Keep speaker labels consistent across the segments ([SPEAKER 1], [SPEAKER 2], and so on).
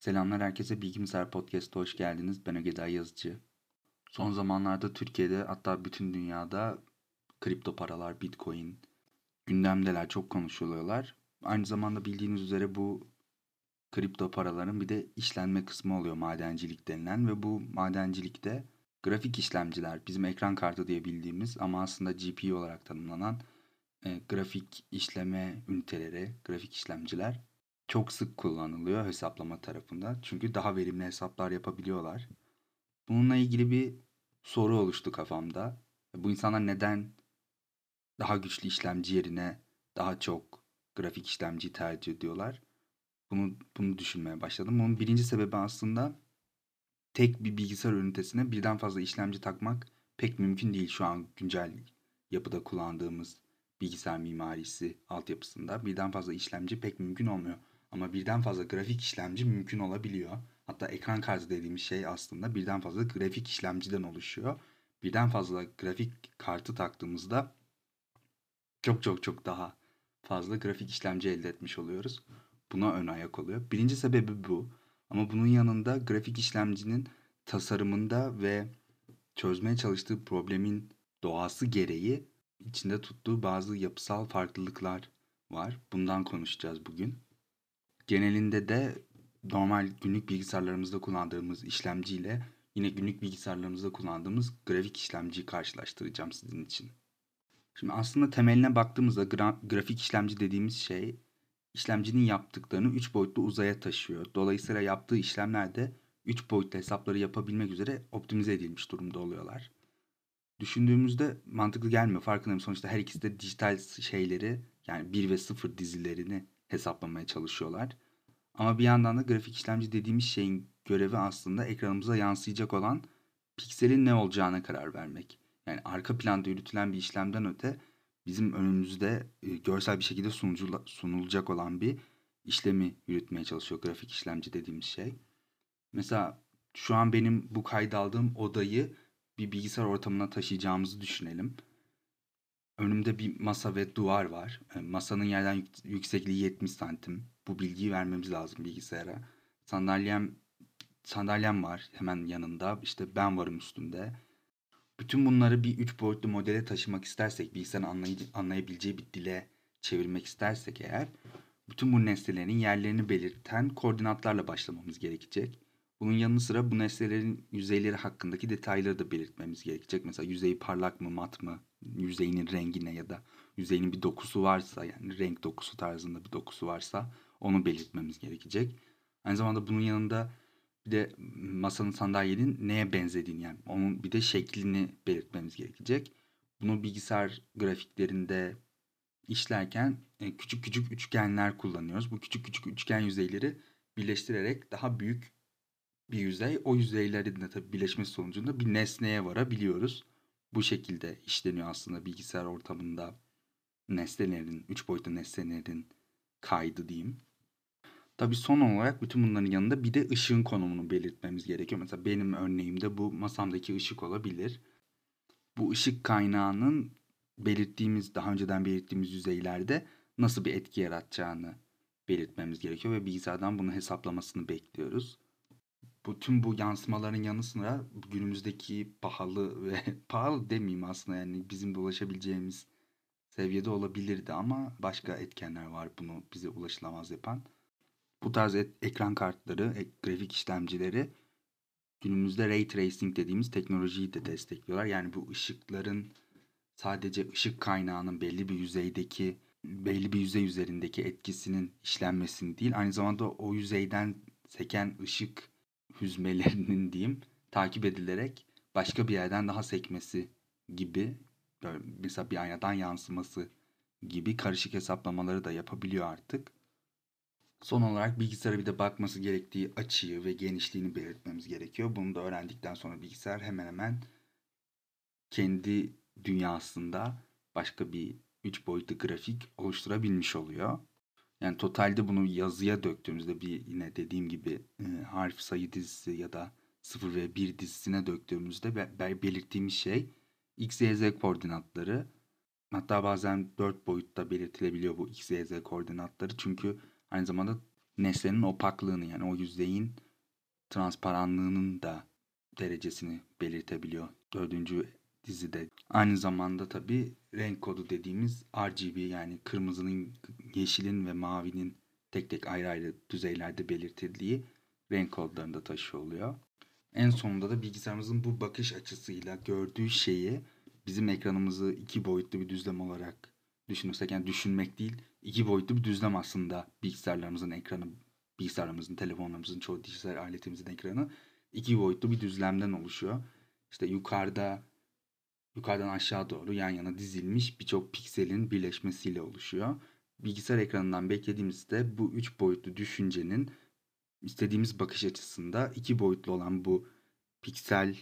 [SPEAKER 1] Selamlar herkese Bilgimsel Podcast'a hoş geldiniz. Ben Ögeda Yazıcı. Son zamanlarda Türkiye'de hatta bütün dünyada kripto paralar, bitcoin gündemdeler, çok konuşuluyorlar. Aynı zamanda bildiğiniz üzere bu kripto paraların bir de işlenme kısmı oluyor madencilik denilen ve bu madencilikte grafik işlemciler, bizim ekran kartı diye bildiğimiz ama aslında GPU olarak tanımlanan e, grafik işleme üniteleri, grafik işlemciler çok sık kullanılıyor hesaplama tarafında. Çünkü daha verimli hesaplar yapabiliyorlar. Bununla ilgili bir soru oluştu kafamda. Bu insanlar neden daha güçlü işlemci yerine daha çok grafik işlemci tercih ediyorlar? Bunu bunu düşünmeye başladım. Bunun birinci sebebi aslında tek bir bilgisayar ünitesine birden fazla işlemci takmak pek mümkün değil şu an güncel yapıda kullandığımız bilgisayar mimarisi altyapısında birden fazla işlemci pek mümkün olmuyor. Ama birden fazla grafik işlemci mümkün olabiliyor. Hatta ekran kartı dediğimiz şey aslında birden fazla grafik işlemciden oluşuyor. Birden fazla grafik kartı taktığımızda çok çok çok daha fazla grafik işlemci elde etmiş oluyoruz. Buna ön ayak oluyor. Birinci sebebi bu. Ama bunun yanında grafik işlemcinin tasarımında ve çözmeye çalıştığı problemin doğası gereği içinde tuttuğu bazı yapısal farklılıklar var. Bundan konuşacağız bugün. Genelinde de normal günlük bilgisayarlarımızda kullandığımız işlemciyle yine günlük bilgisayarlarımızda kullandığımız grafik işlemciyi karşılaştıracağım sizin için. Şimdi aslında temeline baktığımızda gra- grafik işlemci dediğimiz şey işlemcinin yaptıklarını 3 boyutlu uzaya taşıyor. Dolayısıyla yaptığı işlemler de 3 boyutlu hesapları yapabilmek üzere optimize edilmiş durumda oluyorlar. Düşündüğümüzde mantıklı gelmiyor. Farkındayım sonuçta her ikisi de dijital şeyleri yani 1 ve 0 dizilerini hesaplamaya çalışıyorlar. Ama bir yandan da grafik işlemci dediğimiz şeyin görevi aslında ekranımıza yansıyacak olan pikselin ne olacağına karar vermek. Yani arka planda yürütülen bir işlemden öte bizim önümüzde e, görsel bir şekilde sunulacak olan bir işlemi yürütmeye çalışıyor grafik işlemci dediğimiz şey. Mesela şu an benim bu kaydı aldığım odayı bir bilgisayar ortamına taşıyacağımızı düşünelim. Önümde bir masa ve duvar var. E, masanın yerden yüksekliği 70 santim. Bu bilgiyi vermemiz lazım bilgisayara. Sandalyem sandalyem var hemen yanında. İşte ben varım üstünde. Bütün bunları bir üç boyutlu modele taşımak istersek, bilgisayarın anlay anlayabileceği bir dile çevirmek istersek eğer, bütün bu nesnelerin yerlerini belirten koordinatlarla başlamamız gerekecek. Bunun yanı sıra bu nesnelerin yüzeyleri hakkındaki detayları da belirtmemiz gerekecek. Mesela yüzeyi parlak mı, mat mı, yüzeyinin rengine ya da yüzeyinin bir dokusu varsa yani renk dokusu tarzında bir dokusu varsa onu belirtmemiz gerekecek. Aynı zamanda bunun yanında bir de masanın sandalyenin neye benzediğini yani onun bir de şeklini belirtmemiz gerekecek. Bunu bilgisayar grafiklerinde işlerken e, küçük küçük üçgenler kullanıyoruz. Bu küçük küçük üçgen yüzeyleri birleştirerek daha büyük bir yüzey. O yüzeylerin de tabii birleşmesi sonucunda bir nesneye varabiliyoruz. Bu şekilde işleniyor aslında bilgisayar ortamında nesnelerin, üç boyutlu nesnelerin kaydı diyeyim. Tabi son olarak bütün bunların yanında bir de ışığın konumunu belirtmemiz gerekiyor. Mesela benim örneğimde bu masamdaki ışık olabilir. Bu ışık kaynağının belirttiğimiz, daha önceden belirttiğimiz yüzeylerde nasıl bir etki yaratacağını belirtmemiz gerekiyor ve bilgisayardan bunu hesaplamasını bekliyoruz. Bu tüm bu yansımaların yanı sıra günümüzdeki pahalı ve pahalı demeyeyim aslında yani bizim de ulaşabileceğimiz seviyede olabilirdi ama başka etkenler var bunu bize ulaşılamaz yapan. Bu tarz ekran kartları, ek grafik işlemcileri günümüzde ray tracing dediğimiz teknolojiyi de destekliyorlar. Yani bu ışıkların sadece ışık kaynağının belli bir yüzeydeki belli bir yüzey üzerindeki etkisinin işlenmesini değil, aynı zamanda o yüzeyden seken ışık hüzmelerinin diyeyim takip edilerek başka bir yerden daha sekmesi gibi böyle mesela bir aynadan yansıması gibi karışık hesaplamaları da yapabiliyor artık. Son olarak bilgisayara bir de bakması gerektiği açıyı ve genişliğini belirtmemiz gerekiyor. Bunu da öğrendikten sonra bilgisayar hemen hemen kendi dünyasında başka bir 3 boyutlu grafik oluşturabilmiş oluyor. Yani totalde bunu yazıya döktüğümüzde bir yine dediğim gibi e, harf sayı dizisi ya da 0 ve 1 dizisine döktüğümüzde be, belirttiğimiz şey x, y, z koordinatları. Hatta bazen 4 boyutta belirtilebiliyor bu x, y, z koordinatları. Çünkü aynı zamanda nesnenin opaklığını yani o yüzeyin transparanlığının da derecesini belirtebiliyor dördüncü dizide. Aynı zamanda tabi renk kodu dediğimiz RGB yani kırmızının, yeşilin ve mavinin tek tek ayrı ayrı düzeylerde belirtildiği renk kodlarını da taşıyor oluyor. En sonunda da bilgisayarımızın bu bakış açısıyla gördüğü şeyi bizim ekranımızı iki boyutlu bir düzlem olarak düşünürsek yani düşünmek değil iki boyutlu bir düzlem aslında bilgisayarlarımızın ekranı bilgisayarımızın, telefonlarımızın, çoğu dijital aletimizin ekranı iki boyutlu bir düzlemden oluşuyor. İşte yukarıda yukarıdan aşağı doğru yan yana dizilmiş birçok pikselin birleşmesiyle oluşuyor. Bilgisayar ekranından beklediğimizde bu üç boyutlu düşüncenin istediğimiz bakış açısında iki boyutlu olan bu piksel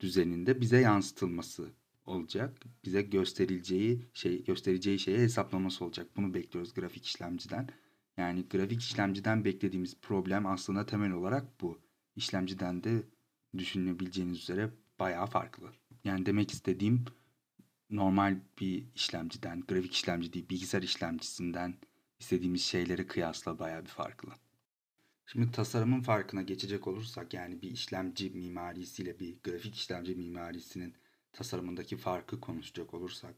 [SPEAKER 1] düzeninde bize yansıtılması olacak. Bize gösterileceği şey göstereceği şeye hesaplaması olacak. Bunu bekliyoruz grafik işlemciden. Yani grafik işlemciden beklediğimiz problem aslında temel olarak bu. İşlemciden de düşünebileceğiniz üzere bayağı farklı. Yani demek istediğim normal bir işlemciden, grafik işlemci değil bilgisayar işlemcisinden istediğimiz şeylere kıyasla bayağı bir farklı. Şimdi tasarımın farkına geçecek olursak yani bir işlemci mimarisiyle bir grafik işlemci mimarisinin tasarımındaki farkı konuşacak olursak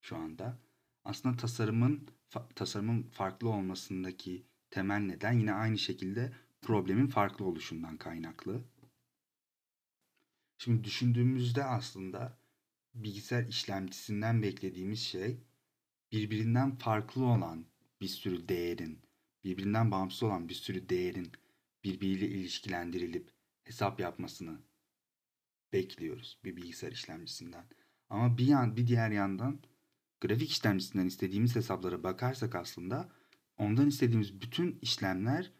[SPEAKER 1] şu anda aslında tasarımın tasarımın farklı olmasındaki temel neden yine aynı şekilde problemin farklı oluşundan kaynaklı. Şimdi düşündüğümüzde aslında bilgisayar işlemcisinden beklediğimiz şey birbirinden farklı olan bir sürü değerin, birbirinden bağımsız olan bir sürü değerin birbiriyle ilişkilendirilip hesap yapmasını bekliyoruz bir bilgisayar işlemcisinden. Ama bir yan bir diğer yandan grafik işlemcisinden istediğimiz hesaplara bakarsak aslında ondan istediğimiz bütün işlemler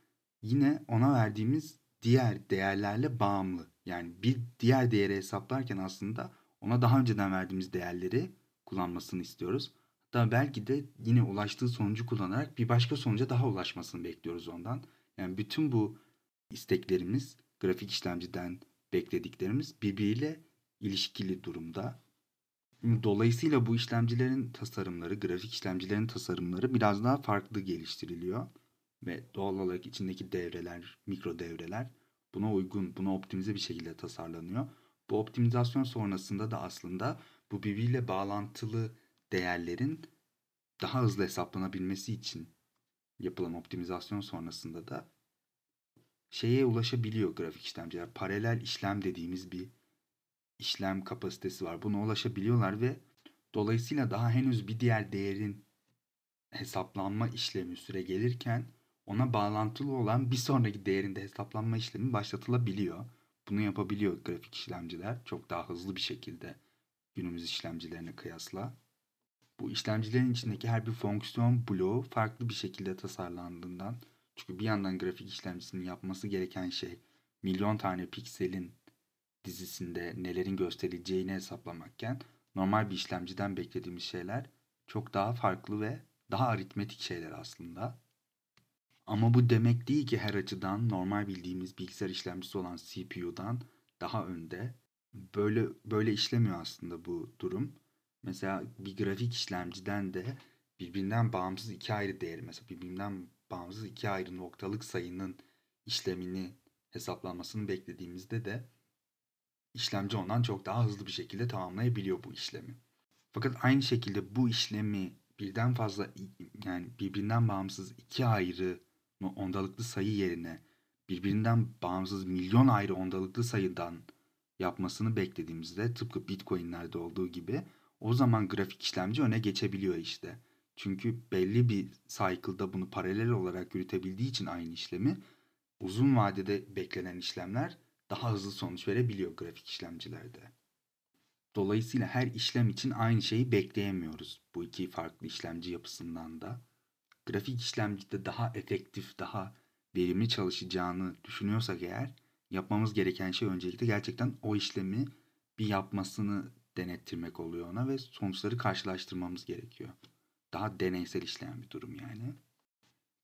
[SPEAKER 1] yine ona verdiğimiz diğer değerlerle bağımlı. Yani bir diğer değeri hesaplarken aslında ona daha önceden verdiğimiz değerleri kullanmasını istiyoruz. Hatta belki de yine ulaştığı sonucu kullanarak bir başka sonuca daha ulaşmasını bekliyoruz ondan. Yani bütün bu isteklerimiz grafik işlemciden beklediklerimiz birbiriyle ilişkili durumda. Dolayısıyla bu işlemcilerin tasarımları, grafik işlemcilerin tasarımları biraz daha farklı geliştiriliyor. Ve doğal olarak içindeki devreler, mikro devreler buna uygun, buna optimize bir şekilde tasarlanıyor. Bu optimizasyon sonrasında da aslında bu birbiriyle bağlantılı değerlerin daha hızlı hesaplanabilmesi için yapılan optimizasyon sonrasında da şeye ulaşabiliyor grafik işlemciler. Paralel işlem dediğimiz bir işlem kapasitesi var. Buna ulaşabiliyorlar ve dolayısıyla daha henüz bir diğer değerin hesaplanma işlemi süre gelirken ona bağlantılı olan bir sonraki değerinde hesaplanma işlemi başlatılabiliyor. Bunu yapabiliyor grafik işlemciler çok daha hızlı bir şekilde günümüz işlemcilerine kıyasla. Bu işlemcilerin içindeki her bir fonksiyon bloğu farklı bir şekilde tasarlandığından çünkü bir yandan grafik işlemcisinin yapması gereken şey milyon tane pikselin dizisinde nelerin gösterileceğini hesaplamakken normal bir işlemciden beklediğimiz şeyler çok daha farklı ve daha aritmetik şeyler aslında. Ama bu demek değil ki her açıdan normal bildiğimiz bilgisayar işlemcisi olan CPU'dan daha önde. Böyle böyle işlemiyor aslında bu durum. Mesela bir grafik işlemciden de birbirinden bağımsız iki ayrı değeri mesela birbirinden bağımsız iki ayrı noktalık sayının işlemini hesaplanmasını beklediğimizde de işlemci ondan çok daha hızlı bir şekilde tamamlayabiliyor bu işlemi. Fakat aynı şekilde bu işlemi birden fazla yani birbirinden bağımsız iki ayrı ondalıklı sayı yerine birbirinden bağımsız milyon ayrı ondalıklı sayıdan yapmasını beklediğimizde tıpkı Bitcoin'lerde olduğu gibi o zaman grafik işlemci öne geçebiliyor işte. Çünkü belli bir cycle'da bunu paralel olarak yürütebildiği için aynı işlemi uzun vadede beklenen işlemler daha hızlı sonuç verebiliyor grafik işlemcilerde. Dolayısıyla her işlem için aynı şeyi bekleyemiyoruz bu iki farklı işlemci yapısından da. Grafik işlemcide daha efektif, daha verimli çalışacağını düşünüyorsak eğer yapmamız gereken şey öncelikle gerçekten o işlemi bir yapmasını denettirmek oluyor ona ve sonuçları karşılaştırmamız gerekiyor. Daha deneysel işleyen bir durum yani.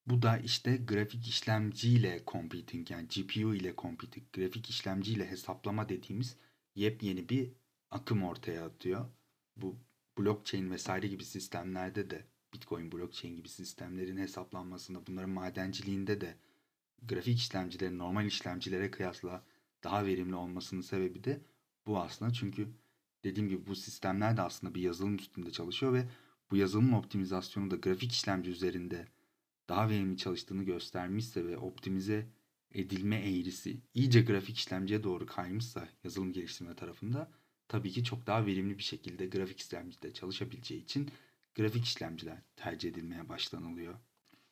[SPEAKER 1] Bu da işte grafik işlemciyle computing yani GPU ile computing, grafik işlemciyle hesaplama dediğimiz yepyeni bir akım ortaya atıyor. Bu blockchain vesaire gibi sistemlerde de Bitcoin, blockchain gibi sistemlerin hesaplanmasında, bunların madenciliğinde de grafik işlemcilerin normal işlemcilere kıyasla daha verimli olmasının sebebi de bu aslında. Çünkü dediğim gibi bu sistemler de aslında bir yazılım üstünde çalışıyor ve bu yazılım optimizasyonu da grafik işlemci üzerinde daha verimli çalıştığını göstermişse ve optimize edilme eğrisi iyice grafik işlemciye doğru kaymışsa yazılım geliştirme tarafında tabii ki çok daha verimli bir şekilde grafik işlemcide çalışabileceği için grafik işlemciler tercih edilmeye başlanılıyor.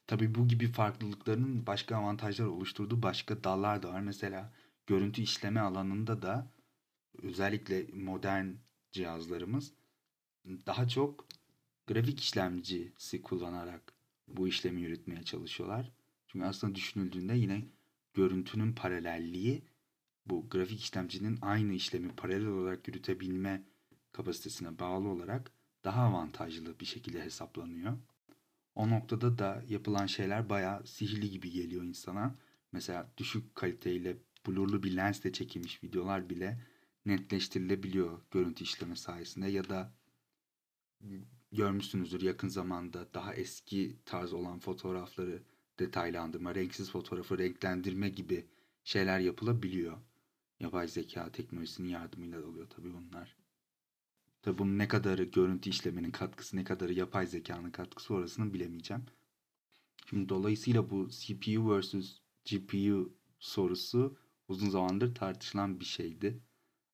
[SPEAKER 1] Tabii bu gibi farklılıkların başka avantajlar oluşturduğu başka dallar da var. Mesela görüntü işleme alanında da özellikle modern cihazlarımız daha çok grafik işlemcisi kullanarak bu işlemi yürütmeye çalışıyorlar. Çünkü aslında düşünüldüğünde yine görüntünün paralelliği bu grafik işlemcinin aynı işlemi paralel olarak yürütebilme kapasitesine bağlı olarak daha avantajlı bir şekilde hesaplanıyor. O noktada da yapılan şeyler bayağı sihirli gibi geliyor insana. Mesela düşük kaliteyle blurlu bir lensle çekilmiş videolar bile netleştirilebiliyor görüntü işleme sayesinde ya da görmüşsünüzdür yakın zamanda daha eski tarz olan fotoğrafları detaylandırma, renksiz fotoğrafı renklendirme gibi şeyler yapılabiliyor. Yapay zeka teknolojisinin yardımıyla oluyor tabii bunlar. Tabii bunun ne kadarı görüntü işlemenin katkısı, ne kadarı yapay zekanın katkısı orasını bilemeyeceğim. Şimdi dolayısıyla bu CPU vs GPU sorusu uzun zamandır tartışılan bir şeydi.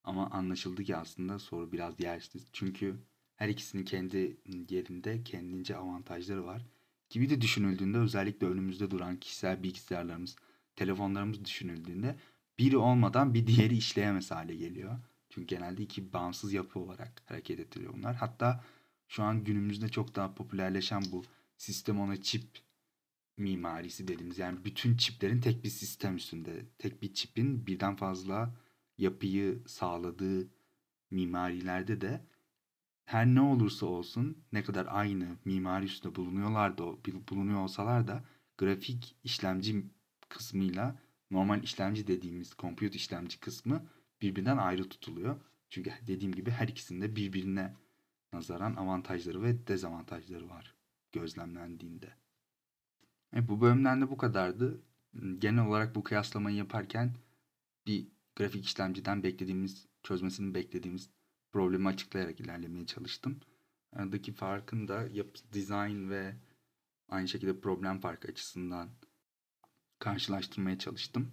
[SPEAKER 1] Ama anlaşıldı ki aslında soru biraz yersiz. Çünkü her ikisinin kendi yerinde kendince avantajları var. Gibi de düşünüldüğünde özellikle önümüzde duran kişisel bilgisayarlarımız, telefonlarımız düşünüldüğünde biri olmadan bir diğeri işleyemez hale geliyor. Çünkü genelde iki bağımsız yapı olarak hareket ettiriyor bunlar. Hatta şu an günümüzde çok daha popülerleşen bu sistem ona çip mimarisi dediğimiz yani bütün çiplerin tek bir sistem üstünde, tek bir çipin birden fazla yapıyı sağladığı mimarilerde de her ne olursa olsun ne kadar aynı mimari üstünde bulunuyorlar da bulunuyor olsalar da grafik işlemci kısmıyla normal işlemci dediğimiz compute işlemci kısmı birbirinden ayrı tutuluyor. Çünkü dediğim gibi her ikisinde birbirine nazaran avantajları ve dezavantajları var gözlemlendiğinde. E, bu bölümden de bu kadardı. Genel olarak bu kıyaslamayı yaparken bir grafik işlemciden beklediğimiz, çözmesini beklediğimiz problemi açıklayarak ilerlemeye çalıştım. Aradaki farkın da yapı, design ve aynı şekilde problem farkı açısından karşılaştırmaya çalıştım.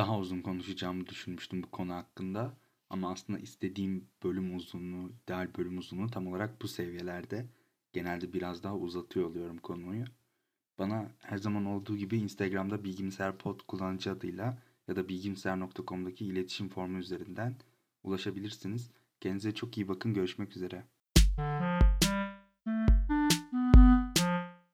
[SPEAKER 1] Daha uzun konuşacağımı düşünmüştüm bu konu hakkında. Ama aslında istediğim bölüm uzunluğu, ideal bölüm uzunluğu tam olarak bu seviyelerde. Genelde biraz daha uzatıyor oluyorum konuyu. Bana her zaman olduğu gibi Instagram'da pod kullanıcı adıyla ya da bilgisayar.com'daki iletişim formu üzerinden ulaşabilirsiniz. Kendinize çok iyi bakın. Görüşmek üzere.